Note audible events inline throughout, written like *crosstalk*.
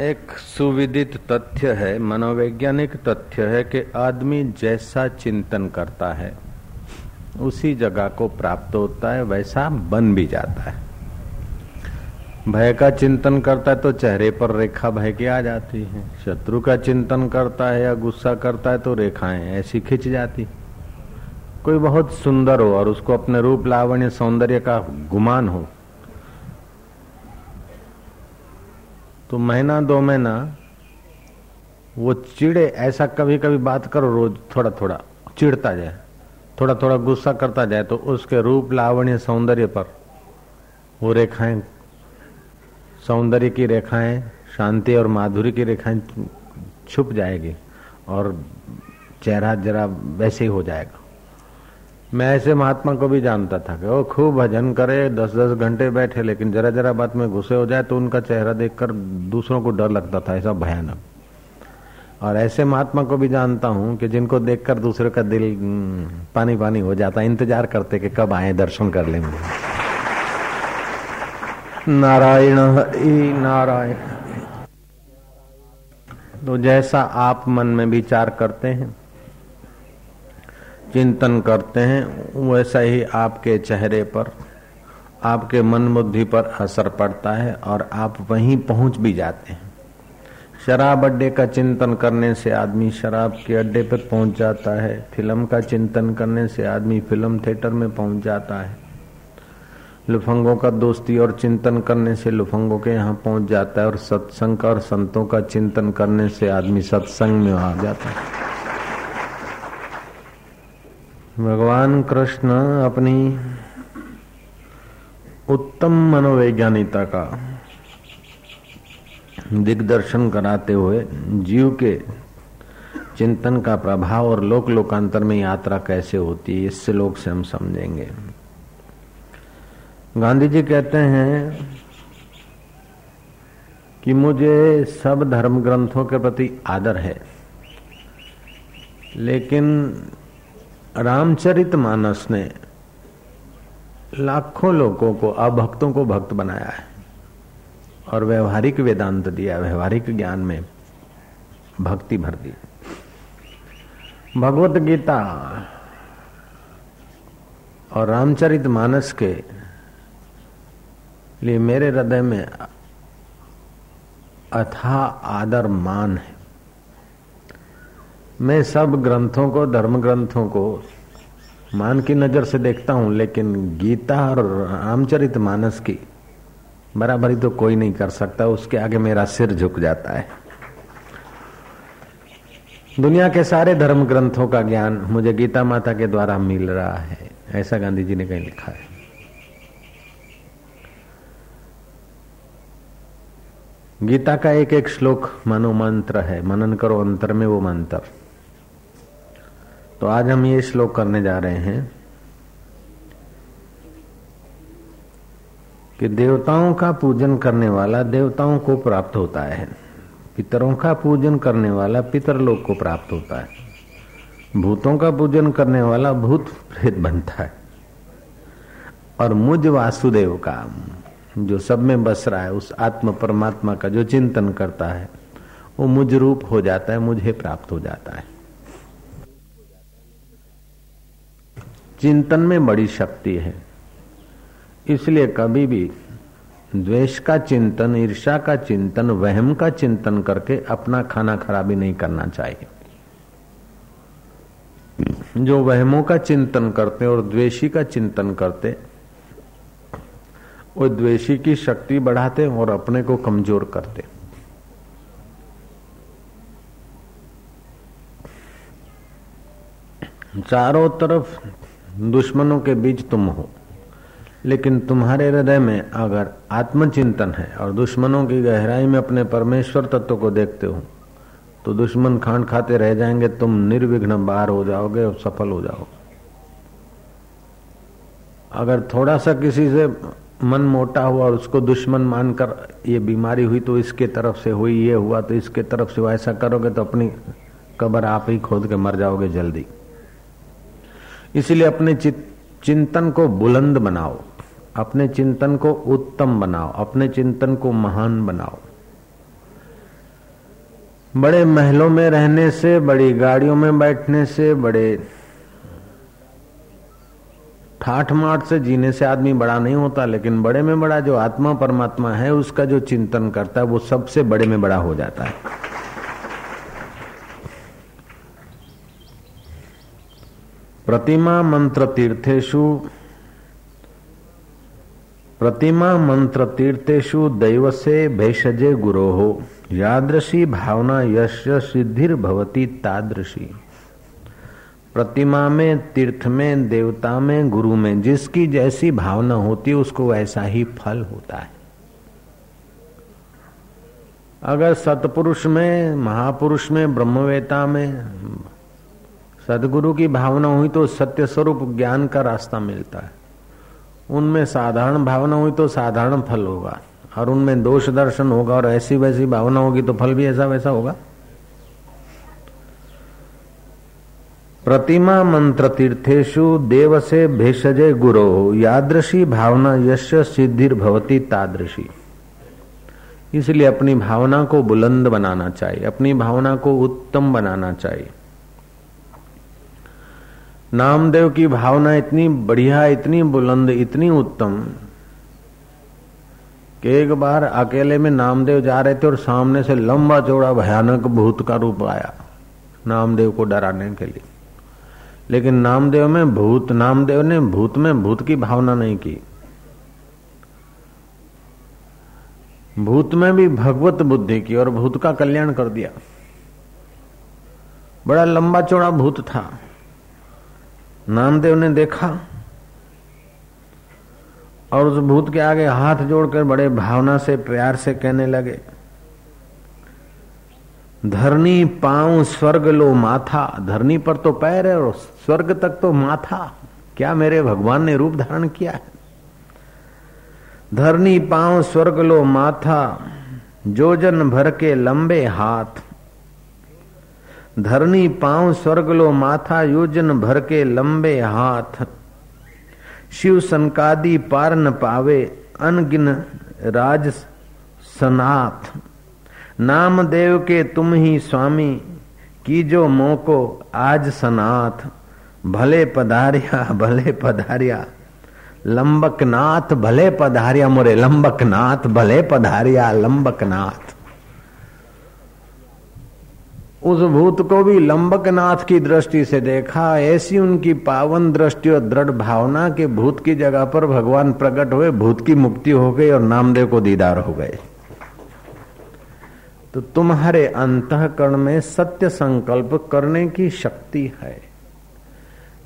एक सुविदित तथ्य है, मनोवैज्ञानिक तथ्य है कि आदमी जैसा चिंतन करता है, उसी जगह को प्राप्त होता है, वैसा बन भी जाता है। भय का चिंतन करता है तो चेहरे पर रेखा भय की आ जाती है। शत्रु का चिंतन करता है या गुस्सा करता है तो रेखाएँ ऐसी खिंच जाती। कोई बहुत सुंदर हो और उसको अपने रूप लावण्य सौंदर्य का गुमान हो तो महीना, दो महीना, वो चिड़े ऐसा कभी कभी बात करो, रोज थोड़ा थोड़ा चिड़ता जाए थोड़ा थोड़ा गुस्सा करता जाए तो उसके रूप लावण्य सौंदर्य पर वो रेखाएँ, सौंदर्य की रेखाएँ, शांति और माधुरी की रेखाएँ छुप जाएगी और चेहरा जरा वैसे ही हो जाएगा। मैं ऐसे महात्मा को भी जानता था कि वो खूब भजन करे दस दस घंटे बैठे लेकिन जरा जरा बात में गुस्से हो जाए तो उनका चेहरा देखकर दूसरों को डर लगता था ऐसा भयानक। और ऐसे महात्मा को भी जानता हूँ कि जिनको देखकर दूसरे का दिल हम्म, पानी पानी हो जाता इंतज़ार करते कि कब आए दर्शन कर लेंगे। नारायण नारायण। तो जैसा आप मन में विचार करते हैं चिंतन करते हैं, वैसा ही आपके चेहरे पर, आपके मन बुद्धि पर असर पड़ता है और आप वहीं पहुँच भी जाते हैं। शराब अड्डे का चिंतन करने से आदमी शराब के अड्डे पर पहुँच जाता है, फ़िल्म का चिंतन करने से आदमी फ़िल्म थिएटर में पहुँच जाता है। लुफंगों का दोस्ती और चिंतन करने से लुफंगों के यहाँ पहुँच जाता है और सत्संग का और संतों का चिंतन करने से आदमी सत्संग में आ जाता है। भगवान कृष्ण अपनी उत्तम मनोवैज्ञानिकता का दिग्दर्शन कराते हुए जीव के चिंतन का प्रभाव और लोक लोकांतर में यात्रा कैसे होती है, इससे लोग से हम समझेंगे। गांधी जी कहते हैं कि मुझे सब धर्म ग्रंथों के प्रति आदर है, लेकिन रामचरित मानस ने लाखों लोगों को, अभक्तों को भक्त बनाया है और व्यवहारिक वेदांत दिया, व्यवहारिक ज्ञान में भक्ति भर दी। भगवत गीता और रामचरित मानस के लिए मेरे हृदय में अथा आदर मान है। मैं सब ग्रंथों को धर्म ग्रंथों को मान की नज़र से देखता हूँ, लेकिन गीता और रामचरित मानस की बराबरी तो कोई नहीं कर सकता, उसके आगे मेरा सिर झुक जाता है। दुनिया के सारे धर्म ग्रंथों का ज्ञान मुझे गीता माता के द्वारा मिल रहा है, ऐसा गांधी जी ने कहीं लिखा है। गीता का एक एक श्लोक मनो मंत्र है, मनन करो अंतर में वो मंत्र। तो आज हम ये श्लोक करने जा रहे हैं कि देवताओं का पूजन करने वाला देवताओं को प्राप्त होता है, पितरों का पूजन करने वाला पितर लोग को प्राप्त होता है, भूतों का पूजन करने वाला भूत प्रेत बनता है, और मुझ वासुदेव का, जो सब में बस रहा है, उस आत्म परमात्मा का जो चिंतन करता है, वो मुझ रूप हो जाता है, मुझे प्राप्त हो जाता है। चिंतन में बड़ी शक्ति है। इसलिए कभी भी द्वेष का चिंतन ईर्षा का चिंतन, वहम का चिंतन करके अपना खाना खराबी नहीं करना चाहिए। जो वहमों का चिंतन करते और द्वेषी का चिंतन करते वो द्वेषी की शक्ति बढ़ाते और अपने को कमज़ोर करते चारों तरफ़ दुश्मनों के बीच तुम हो। लेकिन तुम्हारे हृदय में अगर आत्मचिंतन है और दुश्मनों की गहराई में अपने परमेश्वर तत्व को देखते हो तो दुश्मन खांड खाते रह जाएँगे, तुम निर्विघ्न बाहर हो जाओगे और सफल हो जाओगे। अगर थोड़ा सा किसी से मन मोटा हुआ और उसको दुश्मन मानकर ये बीमारी हुई तो इसके तरफ़ से हुई, ये हुआ तो इसके तरफ़ से ऐसा करोगे तो अपनी कबर आप ही खोद के मर जाओगे जल्दी। इसलिए अपने चिंतन को बुलंद बनाओ। अपने चिंतन को उत्तम बनाओ। अपने चिंतन को महान बनाओ। बड़े महलों में रहने से, बड़ी गाड़ियों में बैठने से, बड़े ठाठ माठ से जीने से आदमी बड़ा नहीं होता, लेकिन बड़े में बड़ा जो आत्मा परमात्मा है, उसका जो चिंतन करता है, वो सबसे बड़े में बड़ा हो जाता है। प्रतिमा मंत्र तीर्थेशु प्रतिमा मंत्र तीर्थेशु दैव से भेषजे गुरो। हो यादृशी भावना यश सिद्धिर भवती तादृशी। प्रतिमा में, तीर्थ में, देवता में, गुरु में, जिसकी जैसी भावना होती है, उसको वैसा ही फल होता है। अगर सतपुरुष में, महापुरुष में, ब्रह्मवेता में सदगुरु की भावना हुई तो सत्य स्वरूप ज्ञान का रास्ता मिलता है। उनमें साधारण भावना हुई तो साधारण फल होगा और उनमें दोष दर्शन होगा और ऐसी वैसी भावना होगी तो फल भी ऐसा वैसा होगा। प्रतिमा मंत्र तीर्थेशु देव से भेषजय गुरो, यादृशी भावना यश सिद्धिर भवती तादृशी। इसलिए अपनी भावना को बुलंद बनाना चाहिए, अपनी भावना को उत्तम बनाना चाहिए। नामदेव की भावना इतनी बढ़िया, इतनी बुलंद, इतनी उत्तम कि एक बार अकेले में नामदेव जा रहे थे और सामने से लंबा चौड़ा भयानक भूत का रूप आया नामदेव को डराने के लिए। लेकिन नामदेव में भूत, नामदेव ने भूत में भूत की भावना नहीं की। भूत में भी भगवत बुद्धि की और भूत का कल्याण कर दिया। बड़ा लंबा चौड़ा भूत था। नामदेव ने देखा और उस भूत के आगे हाथ जोड़कर बड़े भावना से, प्यार से कहने लगे, धरनी पाँव स्वर्ग लो माथा। धरनी पर तो पैर है और स्वर्ग तक तो माथा। क्या मेरे भगवान ने रूप धारण किया है? धरनी पाँव स्वर्ग लो माथा। जोजन भर के लंबे हाथ धरनी पाँव स्वर्ग लो माथा योजन भर के लंबे हाथ। शिव संकादी पार न पावे, अनगिन राज सनाथ। नाम देव के तुम ही स्वामी की जो मोको आज सनाथ। भले पधारिया भले पधारिया लंबक नाथ भले पधारिया मोरे लंबक नाथ भले पधारिया लंबक नाथ उस भूत को भी लंबक नाथ की दृष्टि से देखा। ऐसी उनकी पावन दृष्टि और दृढ़ भावना के भूत की जगह पर भगवान प्रकट हुए, भूत की मुक्ति हो गई और नामदेव को दीदार हो गए। तो तुम्हारे अंतकरण में सत्य संकल्प करने की शक्ति है।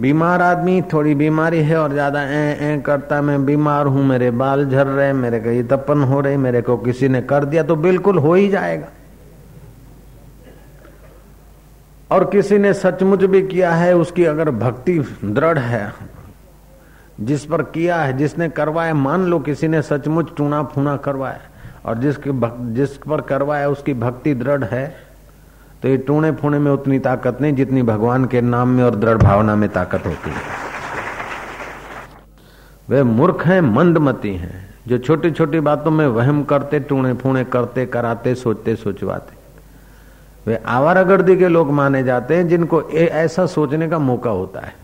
बीमार आदमी थोड़ी बीमारी है और ज़्यादा ए ए करता, मैं बीमार हूँ, मेरे बाल झर रहे मेरे कहीं तपन हो रही मेरे को किसी ने कर दिया तो बिल्कुल हो ही जाएगा। और किसी ने सचमुच भी किया है, उसकी अगर भक्ति दृढ़ है, जिस पर किया है, जिसने करवाया मान लो किसी ने सचमुच टूना फूना करवाया और जिसकी जिस पर करवाया उसकी भक्ति दृढ़ है तो ये टूणे फूणे में उतनी ताकत नहीं जितनी भगवान के नाम में और दृढ़ भावना में ताकत होती है। वे मूर्ख हैं, मंदमती हैं, जो छोटी छोटी बातों में वहम करते टूणे फूणे करते, कराते, सोचते, सोचवाते। वे आवारागर्दी के लोग माने जाते हैं जिनको ऐसा सोचने का मौका होता है।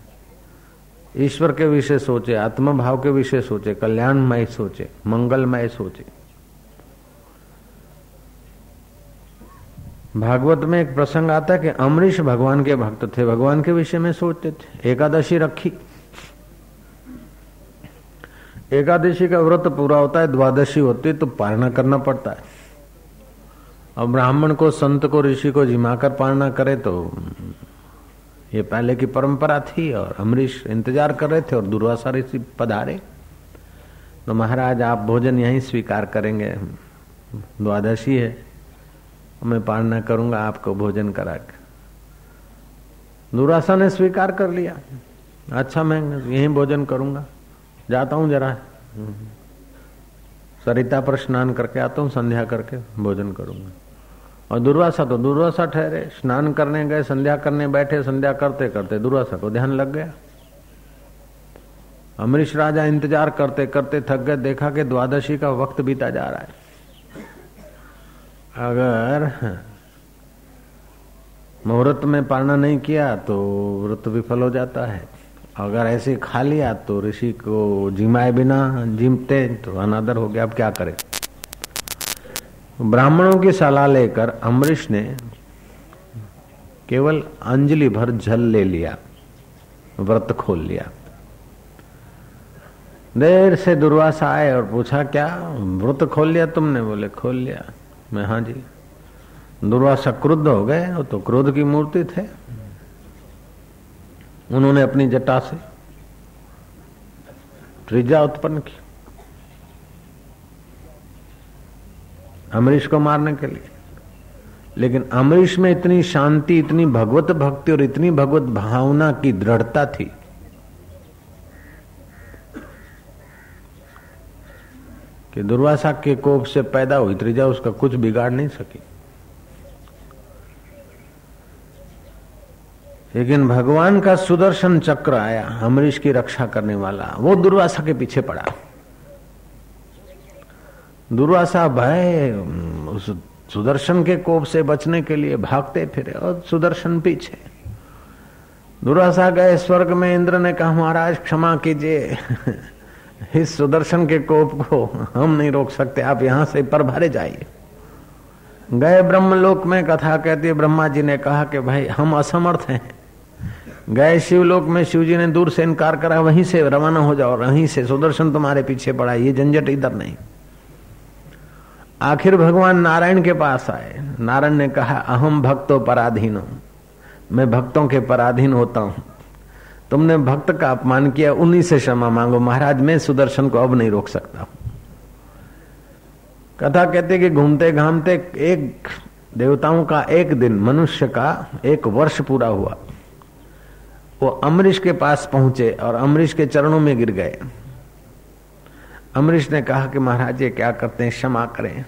ईश्वर के विषय सोचे आत्म भाव के विषय सोचे, कल्याणमय सोचे, मंगलमय सोचे। भागवत में एक प्रसंग आता है कि अमरीश भगवान के भक्त थे, भगवान के विषय में सोचते थे। एकादशी रखी। एकादशी का व्रत पूरा होता है, द्वादशी होती है तो पालना करना पड़ता है। और ब्राह्मण को, संत को, ऋषि को जिमाकर पालना करे तो ये पहले की परंपरा थी और अमरीश इंतज़ार कर रहे थे और दुर्वासा ऋषि पधारे। तो महाराज, आप भोजन यहीं स्वीकार करेंगे। द्वादशी है। मैं पालना करूँगा आपको भोजन करा कर दुरासा ने स्वीकार कर लिया। अच्छा मैं यहीं भोजन करूँगा। जाता हूँ जरा। सरिता पर स्नान करके आता हूँ, संध्या करके भोजन करूँगा। और दुर्वासा तो दुर्वासा ठहरे, स्नान करने गए, संध्या करने बैठे, संध्या करते करते दुर्वासा को ध्यान लग गया। अमरीश राजा इंतज़ार करते करते थक गए, देखा कि द्वादशी का वक्त बीता जा रहा है। अगर मुहूर्त में पालना नहीं किया तो व्रत विफल हो जाता है। अगर ऐसे खा लिया तो ऋषि को जिमाए बिना जिमते तो अनादर हो गया। अब क्या करें? ब्राह्मणों की सलाह लेकर अमरीश ने केवल अंजलि भर जल ले लिया, व्रत खोल लिया। देर से दुर्वासा आए और पूछा, क्या व्रत खोल लिया तुमने? बोले, खोल लिया। मैं हाँ जी। दुर्वासा क्रुद्ध हो गए, वो तो क्रोध की मूर्ति थे। उन्होंने अपनी जटा से त्रिजा उत्पन्न की। अमरीश को मारने के लिए। लेकिन अमरीश में इतनी शांति, इतनी भगवत भक्ति और इतनी भगवत भावना की दृढ़ता थी। कि दुर्वासा के कोप से पैदा हुई त्रिजा उसका कुछ बिगाड़ नहीं सकी। लेकिन भगवान का सुदर्शन चक्र आया, अमरीश की रक्षा करने वाला। वो दुर्वासा के पीछे पड़ा। दुर्वासा भय, उस सुदर्शन के कोप से बचने के लिए भागते फिरे और सुदर्शन पीछे। दुर्वासा गए स्वर्ग में, इंद्र ने कहा, महाराज, क्षमा कीजिए। *laughs* इस सुदर्शन के कोप को हम नहीं रोक सकते, आप यहाँ से पर भरे जाइए। गए ब्रह्मलोक में, कथा कहती है ब्रह्मा जी ने कहा कि, भाई, हम असमर्थ हैं। गए शिवलोक में, शिव जी ने दूर से इनकार करा, वहीं से रवाना हो जाओ वहीं से सुदर्शन तुम्हारे पीछे पड़ा, ये झंझट इधर नहीं। आखिर भगवान नारायण के पास आए। नारायण ने कहा, अहम भक्तो पराधीन, मैं भक्तों के पराधीन होता हूँ। तुमने भक्त का अपमान किया, उन्हीं से क्षमा मांगो। महाराज, मैं सुदर्शन को अब नहीं रोक सकता कथा कहते कि घूमते घामते एक देवताओं का एक दिन, मनुष्य का एक वर्ष पूरा हुआ। वो अमरीश के पास पहुँचे और अमरीश के चरणों में गिर गए। अमरीश ने कहा कि महाराज ये क्या करते हैं, क्षमा करें।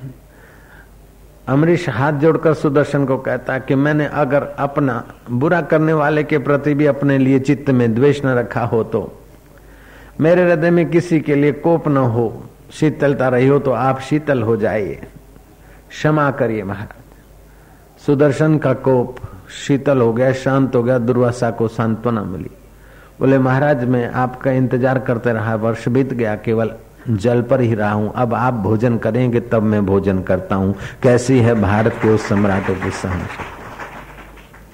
अमरीश हाथ जोड़कर सुदर्शन को कहता कि मैंने अगर अपना बुरा करने वाले के प्रति भी अपने लिए चित्त में द्वेष न रखा हो तो मेरे हृदय में किसी के लिए कोप न हो, शीतलता रही हो तो आप शीतल हो जाइए। क्षमा करिए महाराज। सुदर्शन का कोप शीतल हो गया, शांत हो गया, दुर्वासा को सांत्वना मिली। बोले, महाराज, मैं आपका इंतज़ार करते रहा, वर्ष बीत गया, केवल जल पर ही रहा। हूँ अब आप भोजन करेंगे, तब मैं भोजन करता हूँ। कैसी है भारत के उस सम्राटों की सहन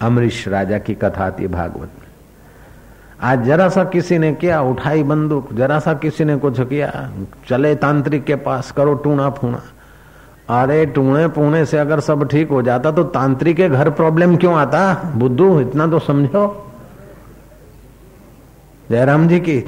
अमरीश राजा की कथा थी भागवत आज जरा सा किसी ने किया, उठाई बंदूक, जरा सा किसी ने कुछ किया, चले तांत्रिक के पास, करो टूणा फूणा अरे टूणे पूणे से अगर सब ठीक हो जाता तो तांत्रिक के घर प्रॉब्लम क्यों आता? बुद्धू, इतना तो समझो। जयराम जी की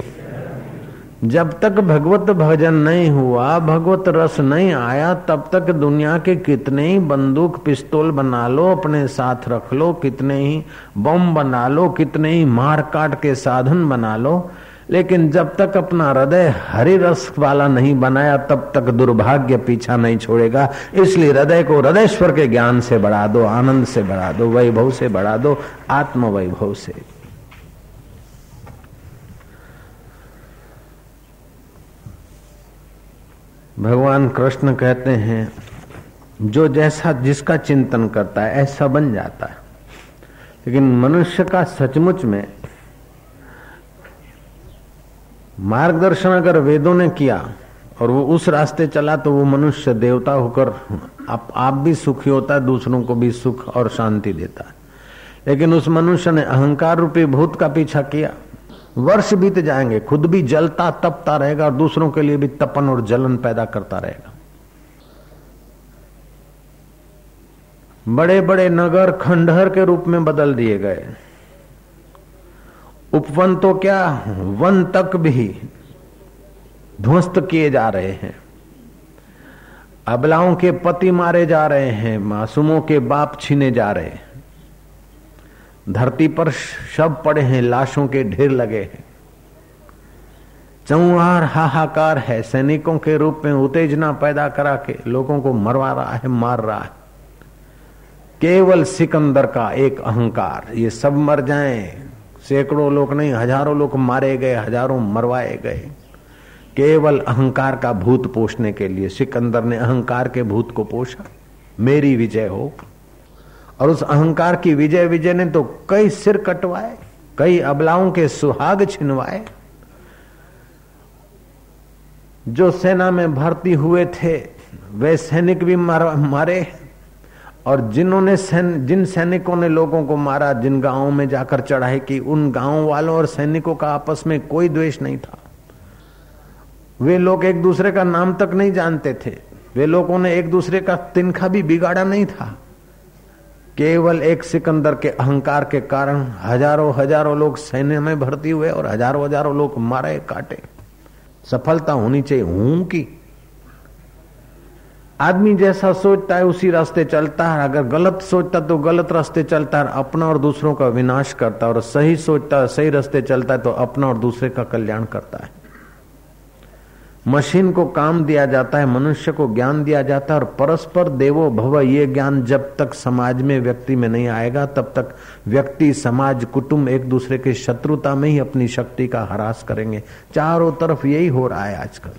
जब तक भगवत भजन नहीं हुआ, भगवत रस नहीं आया, तब तक दुनिया के कितने ही बंदूक, पिस्तौल बना लो, अपने साथ रख लो, कितने ही बम बना लो, कितने ही मार काट के साधन बना लो। लेकिन जब तक अपना हृदय हरि रस वाला नहीं बनाया, तब तक दुर्भाग्य पीछा नहीं छोड़ेगा। इसलिए हृदय को हृदयश्वर के ज्ञान से बढ़ा दो, आनंद से बढ़ा दो, वैभव से बढ़ा दो आत्म वैभव से। भगवान कृष्ण कहते हैं जो जैसा जिसका चिंतन करता है ऐसा बन जाता है। लेकिन मनुष्य का सचमुच में मार्गदर्शन अगर वेदों ने किया और वो उस रास्ते चला तो वो मनुष्य देवता होकर आप, आप भी सुखी होता है दूसरों को भी सुख और शांति देता है। लेकिन उस मनुष्य ने अहंकार रूपी भूत का पीछा किया। वर्ष बीत जाएँगे, खुद भी जलता तपता रहेगा और दूसरों के लिए भी तपन और जलन पैदा करता रहेगा। बड़े बड़े नगर खंडहर के रूप में बदल दिए गए। उपवन तो क्या, वन तक भी ध्वस्त किए जा रहे हैं। अबलाओं के पति मारे जा रहे हैं, मासूमों के बाप छीने जा रहे हैं। धरती पर शब पड़े हैं, लाशों के ढेर लगे हैं। चौहार हाहाकार है, सैनिकों के रूप में उत्तेजना पैदा करा के लोगों को मरवा रहा है, मार रहा है। केवल सिकंदर का एक अहंकार, ये सब मर जाएँ। सैकड़ों लोग नहीं, हज़ारों लोग मारे गए, हज़ारों मरवाए गए। केवल अहंकार का भूत पोषने के लिए सिकंदर ने अहंकार के भूत को पोषा। मेरी विजय हो। और उस अहंकार की विजय विजय ने तो कई सिर कटवाए कई अबलाओं के सुहाग छिनवाए। जो सेना में भर्ती हुए थे वे सैनिक भी मारे और जिन्होंने सैन, जिन सैनिकों ने लोगों को मारा जिन गाँवों में जाकर चढ़ाई की उन गाँवों वालों और सैनिकों का आपस में कोई द्वेष नहीं था। वे लोग एक दूसरे का नाम तक नहीं जानते थे। वे लोगों ने एक दूसरे का तिनखा भी बिगाड़ा नहीं था। केवल एक सिकंदर के अहंकार के कारण हज़ारों हज़ारों लोग सैन्य में भर्ती हुए और हज़ारों हज़ारों लोग मारे, काटे। सफलता होनी चाहिए हूँ की। आदमी जैसा सोचता है उसी रास्ते चलता है। अगर गलत सोचता तो गलत रास्ते चलता है, अपना और दूसरों का विनाश करता है। और सही सोचता है, सही रास्ते चलता है तो अपना और दूसरे का कल्याण करता है। मशीन को काम दिया जाता है, मनुष्य को ज्ञान दिया जाता है, और परस्पर देवो भव ये ज्ञान जब तक समाज में व्यक्ति में नहीं आएगा, तब तक व्यक्ति, समाज, कुटुंब एक दूसरे के शत्रुता में ही अपनी शक्ति का हरास करेंगे। चारों तरफ़ यही हो रहा है आजकल।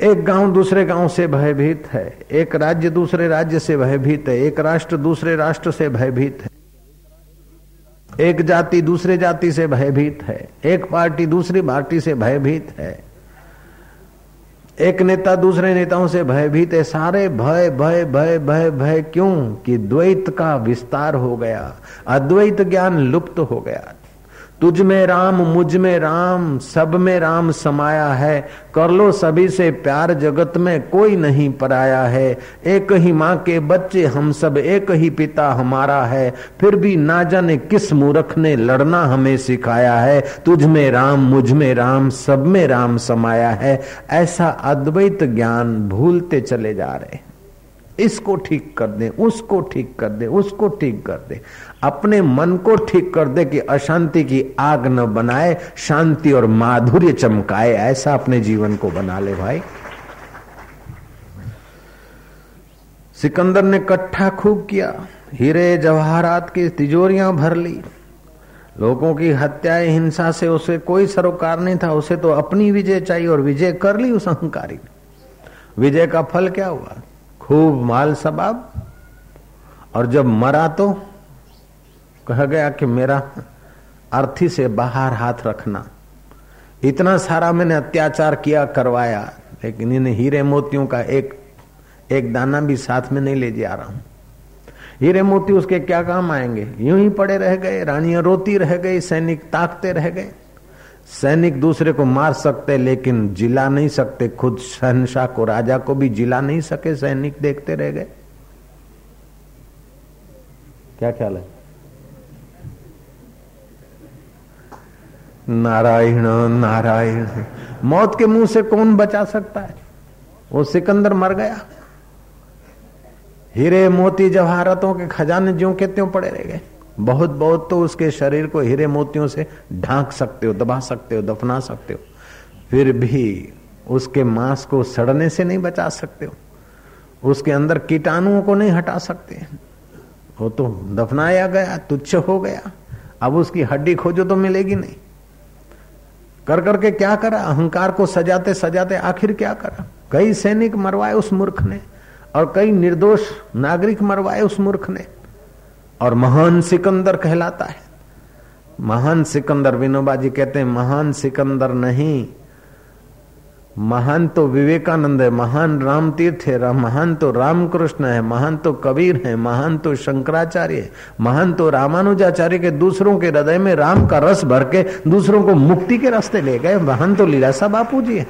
एक गाँव दूसरे गाँव से भयभीत है, एक राज्य दूसरे राज्य से भयभीत है, एक राष्ट्र दूसरे राष्ट्र से भयभीत है। एक जाति दूसरे जाति से भयभीत है, एक पार्टी दूसरी पार्टी से भयभीत है। एक नेता दूसरे नेताओं से भयभीत है, सारे भय भय भय भय भय, क्यों? कि द्वैत का विस्तार हो गया, अद्वैत ज्ञान लुप्त हो गया। तुझ में राम, मुझमें राम, सब में राम समाया है। कर लो सभी से प्यार, जगत में कोई नहीं पराया है। एक ही माँ के बच्चे हम सब, एक ही पिता हमारा है। फिर भी ना जाने किस मूर्ख ने लड़ना हमें सिखाया है। तुझ में राम, मुझमें राम, सब में राम समाया है। ऐसा अद्वैत ज्ञान भूलते चले जा रहे इसको ठीक कर दे, उसको ठीक कर दे, उसको ठीक कर दे। अपने मन को ठीक कर दे कि अशांति की आग न बनाए, शांति और माधुर्य चमकाए, ऐसा अपने जीवन को बना ले भाई। सिकंदर ने कट्ठा खूब किया, हीरे जवाहरात की तिजोरियाँ भर ली। लोगों की हत्याएँ, हिंसा से उसे कोई सरोकार नहीं था, उसे तो अपनी विजय चाहिए और विजय कर ली उस अहंकारी विजय का फल क्या हुआ? खूब माल सबाब। और जब मरा तो कह गया कि मेरा अर्थी से बाहर हाथ रखना। इतना सारा मैंने अत्याचार किया, करवाया, लेकिन इन हीरे मोतियों का एक एक दाना भी साथ में नहीं ले जा रहा हूँ। हीरे मोती उसके क्या काम आएँगे? यूँ ही पड़े रह गए, रानियाँ रोती रह गई, सैनिक ताकते रह गए। सैनिक दूसरे को मार सकते, लेकिन जिला नहीं सकते। खुद शहनशाह को, राजा को भी जिला नहीं सके, सैनिक देखते रह गए। क्या ख्याल है? नारायण नारायण मौत के मुँह से कौन बचा सकता है? वो सिकंदर मर गया। हीरे मोती जवाहरतों के खजाने ज्यो के त्यों पड़े रह गए। बहुत बहुत तो उसके शरीर को हीरे मोतियों से ढांक सकते हो, दबा सकते हो, दफना सकते हो। फिर भी उसके मांस को सड़ने से नहीं बचा सकते हो। उसके अंदर कीटाणुओं को नहीं हटा सकते। वो तो दफनाया गया, तुच्छ हो गया। अब उसकी हड्डी खोजो तो मिलेगी नहीं। कर करके क्या करा? अहंकार को सजाते सजाते आखिर क्या करा? कई सैनिक मरवाए उस मूर्ख ने, और कई निर्दोष नागरिक मरवाए उस मूर्ख ने, और महान सिकंदर कहलाता है। महान सिकंदर विनोबा जी कहते हैं, महान सिकंदर नहीं महान तो विवेकानंद है, महान राम तीर्थ है महान तो रामकृष्ण है, महान तो कबीर है, महान तो शंकराचार्य है, महान तो रामानुजाचार्य के दूसरों के हृदय में राम का रस भर के दूसरों को मुक्ति के रास्ते ले गए। महान तो लीलासा बापू जी है।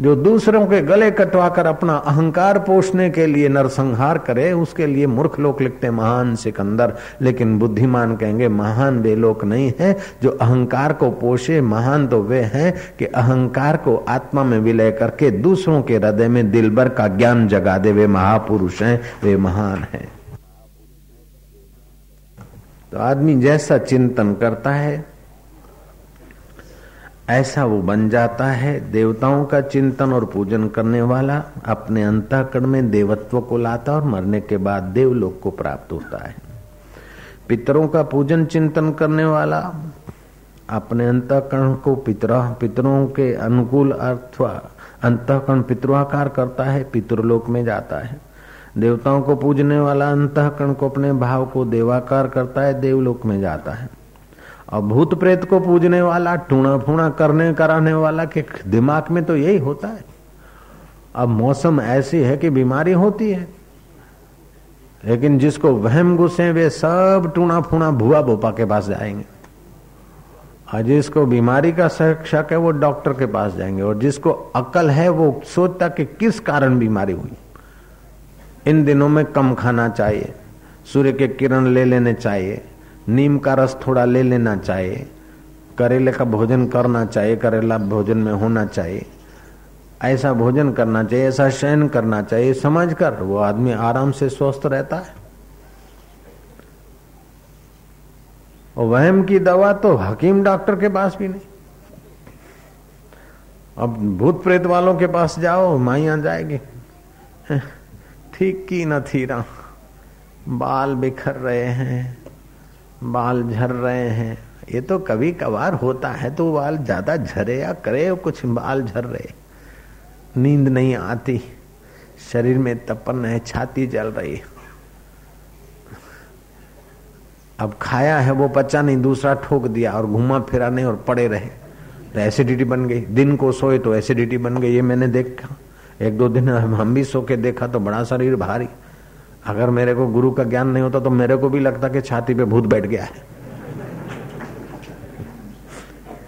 जो दूसरों के गले कटवाकर अपना अहंकार पोषने के लिए नरसंहार करे, उसके लिए मूर्ख लोग लिखते महान सिकंदर। लेकिन बुद्धिमान कहेंगे, महान वे लोग नहीं है जो अहंकार को पोषे, महान तो वे हैं कि अहंकार को आत्मा में विलय करके दूसरों के हृदय में दिलबर का ज्ञान जगा दे। वे महापुरुष हैं, वे महान हैं। तो आदमी जैसा चिंतन करता है ऐसा वो बन जाता है, देवताओं का चिंतन और पूजन करने वाला अपने अंतःकरण में देवत्व को लाता और मरने के बाद देवलोक को प्राप्त होता है। पितरों का पूजन चिंतन करने वाला अपने अंतःकरण को पितर, पितरों के अनुकूल अथवा अंतकरण पितृआकार करता है, पितृलोक में जाता है। देवताओं को पूजने वाला अंतकरण को अपने भाव को देवाकार करता है, देवलोक में जाता है। और भूत प्रेत को पूजने वाला टूणा फूणा करने, कराने वाला के दिमाग में तो यही होता है। अब मौसम ऐसी है कि बीमारी होती है। लेकिन जिसको वहम गुस्से वे सब टूणा फूणा भुआ भोपा के पास जाएँगे। और जिसको बीमारी का शक है, वो डॉक्टर के पास जाएँगे। और जिसको अकल है, वो सोचता कि किस कारण बीमारी हुई। इन दिनों में कम खाना चाहिए। सूर्य के किरण ले लेने चाहिए। नीम का रस थोड़ा ले लेना चाहिए। करेले का भोजन करना चाहिए, करेला भोजन में होना चाहिए। ऐसा भोजन करना चाहिए, ऐसा शयन करना चाहिए। समझ कर वो आदमी आराम से स्वस्थ रहता है। वहम की दवा तो हकीम डॉक्टर के पास भी नहीं। अब भूत प्रेत वालों के पास जाओ, माइया जाएगी। ठीक की न थी रहा बाल बिखर रहे हैं। बाल झर रहे हैं। ये तो कभी कभार होता है तो बाल ज़्यादा झरे या करे कुछ बाल झर रहे। नींद नहीं आती, शरीर में तपन है, छाती जल रही अब खाया है वो पचा नहीं, दूसरा ठोक दिया और घुमा फिरा नहीं और पड़े रहे। तो एसिडिटी बन गई, दिन को सोए तो एसिडिटी बन गई, ये मैंने देखा। एक दो दिन हम भी सो के देखा तो बड़ा शरीर भारी। अगर मेरे को गुरु का ज्ञान नहीं होता तो मेरे को भी लगता कि छाती पे भूत बैठ गया है।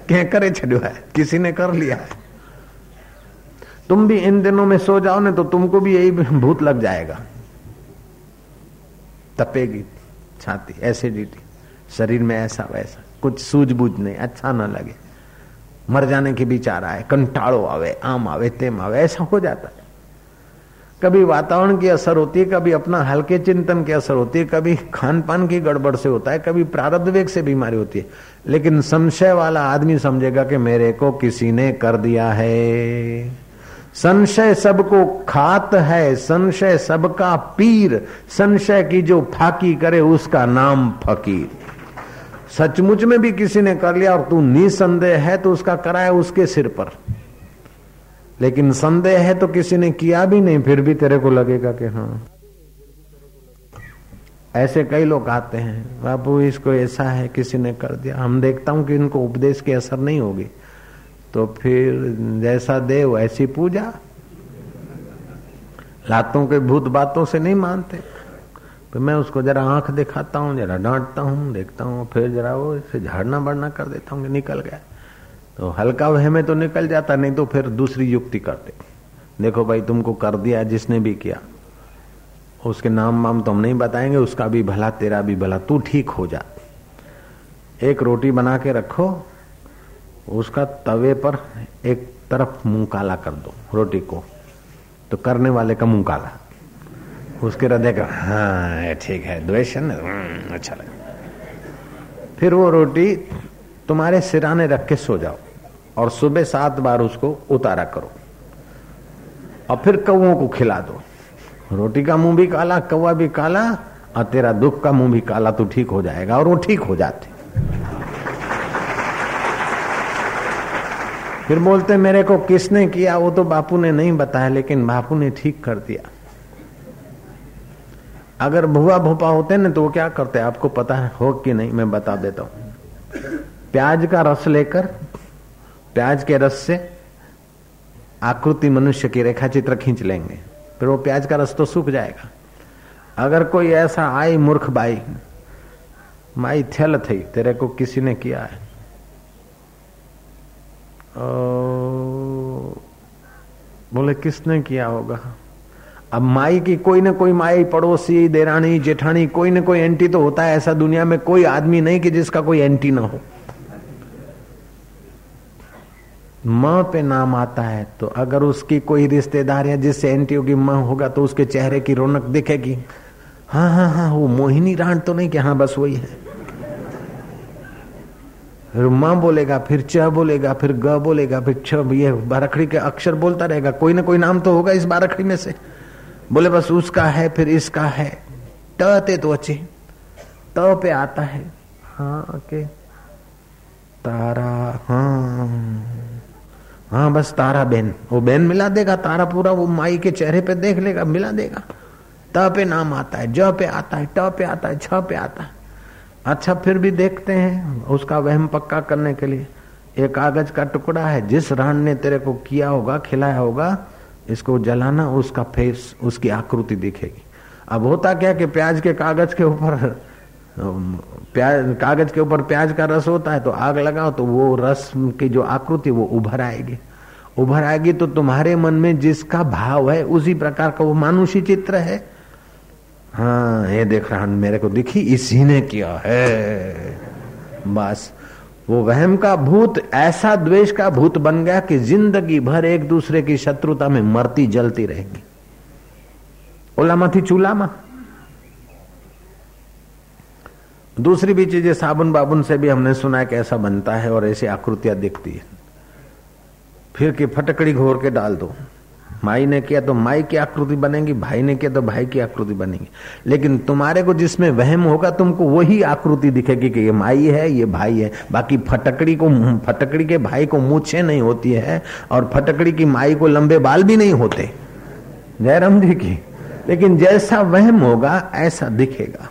क्या करे छो है? किसी ने कर लिया है। तुम भी इन दिनों में सो जाओ ना तो तुमको भी यही भूत लग जाएगा। तपेगी छाती एसिडिटी शरीर में ऐसा वैसा, कुछ सूझबूझ नहीं अच्छा ना लगे। मर जाने के विचार आए कंटाड़ो आवे, आम आवे, तेम आवे, ऐसा हो जाता है। कभी वातावरण की असर होती है, कभी अपना हल्के चिंतन की असर होती है, कभी खान पान की गड़बड़ से होता है, कभी प्रारब्ध वेग से बीमारी होती है। लेकिन संशय वाला आदमी समझेगा कि मेरे को किसी ने कर दिया है। संशय सबको खात है, संशय सबका पीर, संशय की जो फाकी करे उसका नाम फकीर। सचमुच में भी किसी ने कर लिया और तू निसंदेह है तो उसका कराया उसके सिर पर। लेकिन संदेह है तो किसी ने किया भी नहीं, फिर भी तेरे को लगेगा कि हाँ। ऐसे कई लोग आते हैं, बाबू, इसको ऐसा है, किसी ने कर दिया। हम देखता हूँ कि इनको उपदेश की असर नहीं होगी। तो फिर जैसा देव, ऐसी पूजा। लातों के भूत बातों से नहीं मानते। तो मैं उसको जरा आँख दिखाता हूँ, जरा डांटता हूँ, देखता हूँ, फिर जरा वो इसे झाड़ना बढ़ना कर देता हूँ कि निकल गया। तो हल्का वह में तो निकल जाता नहीं तो फिर दूसरी युक्ति करते। देखो भाई तुमको कर दिया जिसने भी किया। उसके नाम वाम तो हम नहीं बताएँगे उसका भी भला तेरा भी भला तू ठीक हो जा। एक रोटी बना के रखो उसका तवे पर एक तरफ़ मुँह काला कर दो रोटी को। तो करने वाले का मुँह काला। उसके हृदय का हाँ ठीक है द्वेष हम्म, अच्छा लगा। फिर वो रोटी तुम्हारे सिराने रख के सो जाओ। और सुबह सात बार उसको उतारा करो। और फिर कौओं को खिला दो। रोटी का मुँह भी काला कौवा भी काला, और तेरा दुख का मुँह भी काला तो ठीक हो जाएगा, और वो ठीक हो जाते। फिर बोलते, मेरे को किसने किया? वो तो बापू ने नहीं बताया, लेकिन बापू ने ठीक कर दिया। अगर भुआ भोपा होते ना तो वो क्या करते? आपको पता है, हो कि नहीं? मैं बता देता हूँ। प्याज का रस लेकर प्याज के रस से आकृति मनुष्य की रेखा चित्र खींच लेंगे फिर वो प्याज का रस तो सूख जाएगा। अगर कोई ऐसा आई मूर्ख बाई माई थल थी तेरे को किसी ने किया है? ओ, बोले किसने किया होगा? अब माई की कोई ना कोई माई पड़ोसी देरानी जेठानी कोई ना कोई एंटी तो होता है ऐसा दुनिया में कोई आदमी नहीं कि जिसका कोई एंटी ना हो। माँ पे नाम आता है तो अगर उसकी कोई रिश्तेदार या जिससे एंटी की माँ होगा तो उसके चेहरे की रौनक दिखेगी। हाँ हाँ हाँ वो मोहिनी राण तो नहीं कि हाँ बस वही है। फिर माँ बोलेगा, फिर च बोलेगा, फिर ग बोलेगा, फिर छ, ये बारखड़ी के अक्षर बोलता रहेगा, कोई ना कोई नाम तो होगा इस बारखड़ी में से। बोले, बस उसका है, फिर इसका है। ट ते अच्छे। त पे आता है। हाँ के? तारा हाँ। हाँ बस तारा बहन। वो बहन मिला देगा, तारा पूरा, वो माई के चेहरे पे देख लेगा, मिला देगा। त पे नाम आता है, ज पे आता है, ट पे आता है, छ पे आता है। अच्छा फिर भी देखते हैं उसका वहम पक्का करने के लिए। एक कागज़ का टुकड़ा है, जिस रान ने तेरे को किया होगा, खिलाया होगा, इसको जलाना, उसका फेस, उसकी आकृति दिखेगी। अब होता क्या कि प्याज के कागज़ के ऊपर प्याज, कागज़ के ऊपर प्याज का रस होता है तो आग लगाओ तो वो रस की जो आकृति वो उभर आएगी। उभर आएगी तो तुम्हारे मन में जिसका भाव है उसी प्रकार का वो मानुषी चित्र है। हाँ ये देख रहा मेरे को दिखी, इसी ने किया है। बस, वो वहम का भूत, ऐसा द्वेष का भूत बन गया कि ज़िंदगी भर एक दूसरे की शत्रुता में मरती जलती रहेगी। ओलामा थी चूल्हा दूसरी भी चीज़ें, साबुन बाबुन से भी हमने सुना है कि ऐसा बनता है और ऐसी आकृतियाँ दिखती है। फिर की फटकड़ी घोर के डाल दो। माई ने किया तो माई की आकृति बनेगी, भाई ने किया तो भाई की आकृति बनेगी। लेकिन तुम्हारे को जिसमें वहम होगा, तुमको वही आकृति दिखेगी कि ये माई है, ये भाई है। बाकी फटकड़ी को, फटकड़ी के भाई को मूछे नहीं होती है और फटकड़ी की माई को लंबे बाल भी नहीं होते। जयराम जी की। लेकिन जैसा वहम होगा, ऐसा दिखेगा।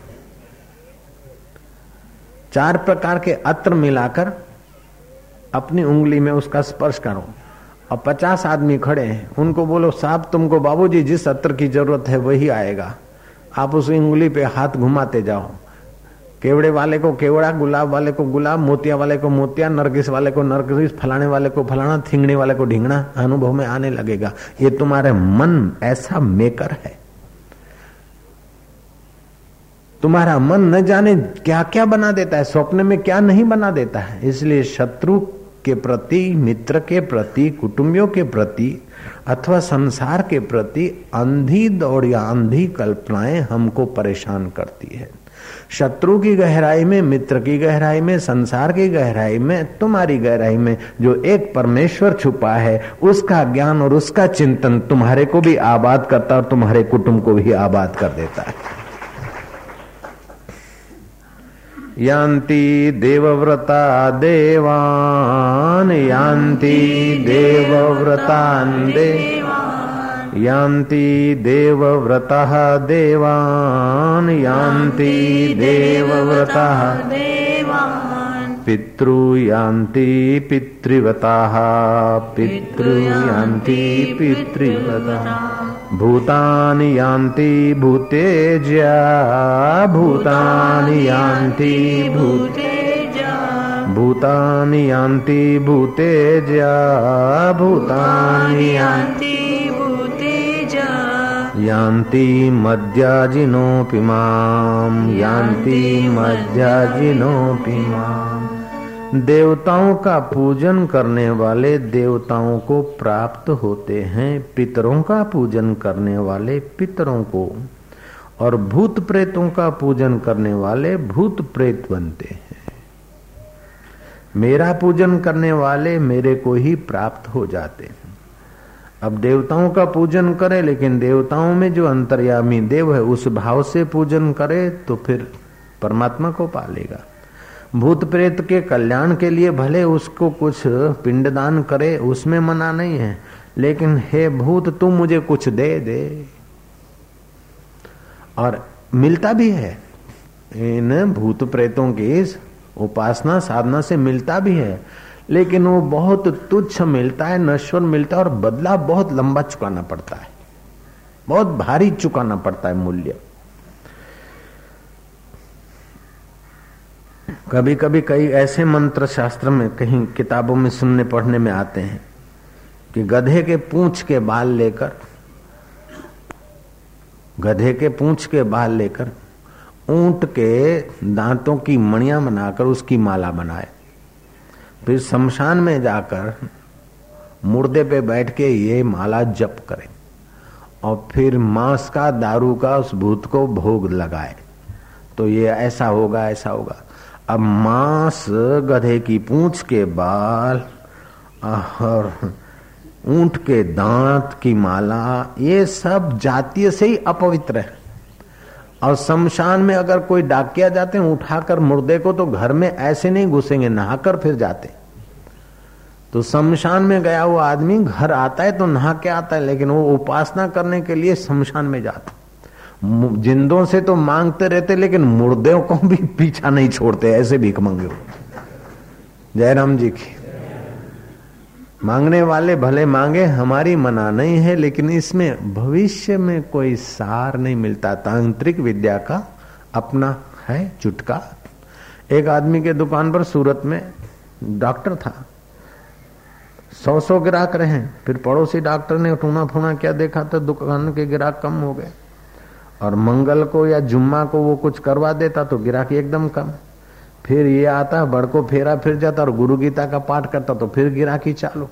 चार प्रकार के अत्र मिलाकर अपनी उंगली में उसका स्पर्श करो। और पचास आदमी खड़े हैं, उनको बोलो, साहब, तुमको बाबूजी जिस अत्र की ज़रूरत है वही आएगा। आप उस उंगली पे हाथ घुमाते जाओ। केवड़े वाले को केवड़ा, गुलाब वाले को गुलाब, मोतिया वाले को मोतिया, नरगिस वाले को नरगिस, फलाने वाले को फलाना थिंगने वाले को ढिंगना अनुभव में आने लगेगा। ये तुम्हारे मन ऐसा मेकर है। तुम्हारा मन न जाने क्या क्या बना देता है, स्वप्न में क्या नहीं बना देता है। इसलिए शत्रु के प्रति, मित्र के प्रति, कुटुंबियों के प्रति अथवा संसार के प्रति अंधी दौड़ या अंधी कल्पनाएँ हमको परेशान करती है। शत्रु की गहराई में, मित्र की गहराई में, संसार की गहराई में, तुम्हारी गहराई में जो एक परमेश्वर छुपा है, उसका ज्ञान और उसका चिंतन तुम्हारे को भी आबाद करता और तुम्हारे कुटुंब को भी आबाद कर देता है। यान्ति देवव्रता देवान्, यान्ति देवव्रतान् यान्ति देवव्रतः देवान्, यान्ति देवव्रतः पितृ यान्ति पितृवताः, पितृ यान्ति पितृवतः। भूतानि यान्ति भूतेज्या, भूतानि यान्ति भूतेज्या भूतानि यान्ति भूतेज्या, भूतानि यान्ति भूतेज्या। यान्ति मद्याजिनोऽपि माम्, यान्ति मद्याजिनोऽपि माम्। देवताओं का पूजन करने वाले देवताओं को प्राप्त होते हैं, पितरों का पूजन करने वाले पितरों को, और भूत प्रेतों का पूजन करने वाले भूत प्रेत बनते हैं। मेरा पूजन करने वाले मेरे को ही प्राप्त हो जाते हैं। अब देवताओं का पूजन करे, लेकिन देवताओं में जो अंतर्यामी देव है, उस भाव से पूजन करे तो फिर परमात्मा को पालेगा। भूत प्रेत के कल्याण के लिए भले उसको कुछ पिंडदान करे, उसमें मना नहीं है। लेकिन हे भूत तुम मुझे कुछ दे दे। और मिलता भी है। इन भूत प्रेतों की उपासना, साधना से मिलता भी है। लेकिन वो बहुत तुच्छ मिलता है, नश्वर मिलता है और बदला बहुत लंबा चुकाना पड़ता है। बहुत भारी चुकाना पड़ता है मूल्य। कभी कभी कई ऐसे मंत्र शास्त्र में, कहीं किताबों में सुनने पढ़ने में आते हैं कि गधे के पूंछ के बाल लेकर, गधे के पूंछ के बाल लेकर, ऊँट के दांतों की मणियाँ बनाकर उसकी माला बनाए। फिर शमशान में जाकर मुर्दे पे बैठ के ये माला जप करें और फिर मांस का दारू का उस भूत को भोग लगाए। तो ये ऐसा होगा ऐसा होगा। अब मांस गधे की पूंछ के बाल और ऊँट के दांत की माला, ये सब जातीय से ही अपवित्र है। और शमशान में अगर कोई डाकिया जाते हैं, उठाकर मुर्दे को तो घर में ऐसे नहीं घुसेंगे, नहाकर फिर जाते। तो शमशान में गया हुआ आदमी, घर आता है तो नहा के आता है, लेकिन वो उपासना करने के लिए शमशान में जाता जिंदों से तो मांगते रहते, लेकिन मुर्दों को भी पीछा नहीं छोड़ते, ऐसे भीख मंगे जयराम जी की। मांगने वाले भले मांगे, हमारी मना नहीं है, लेकिन इसमें भविष्य में कोई सार नहीं मिलता। तांत्रिक विद्या का अपना है चुटका। एक आदमी के दुकान पर सूरत में डॉक्टर था। सौ सौ ग्राहक रहे, फिर पड़ोसी डॉक्टर ने टूना फूना क्या देखा तो दुकान के ग्राहक कम हो गए। और मंगल को या जुम्मा को वो कुछ करवा देता तो गिराक एकदम कम। फिर ये आता बड़को फेरा फिर जाता और गुरु गीता का पाठ करता तो फिर गिराकी चालू।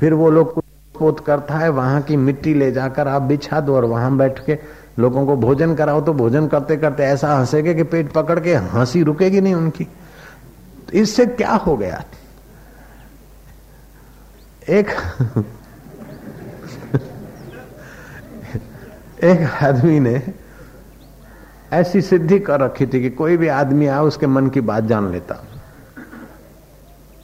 फिर वो लोग पोत करता है, वहाँ की मिट्टी ले जाकर आप बिछा दो और वहाँ बैठ के लोगों को भोजन कराओ तो भोजन करते करते ऐसा हंसेगे कि पेट पकड़ के हँसी रुकेगी नहीं उनकी। इससे क्या हो गया? एक *laughs* एक आदमी ने ऐसी सिद्धि कर रखी थी कि कोई भी आदमी आए, उसके मन की बात जान लेता।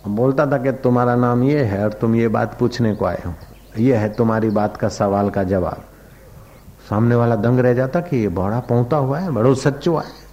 बोलता था कि तुम्हारा नाम ये है और तुम ये बात पूछने को आए हो। ये है तुम्हारी बात का सवाल का जवाब। सामने वाला दंग रह जाता कि ये बड़ा पहुँचा हुआ है, बड़ो सच्चो है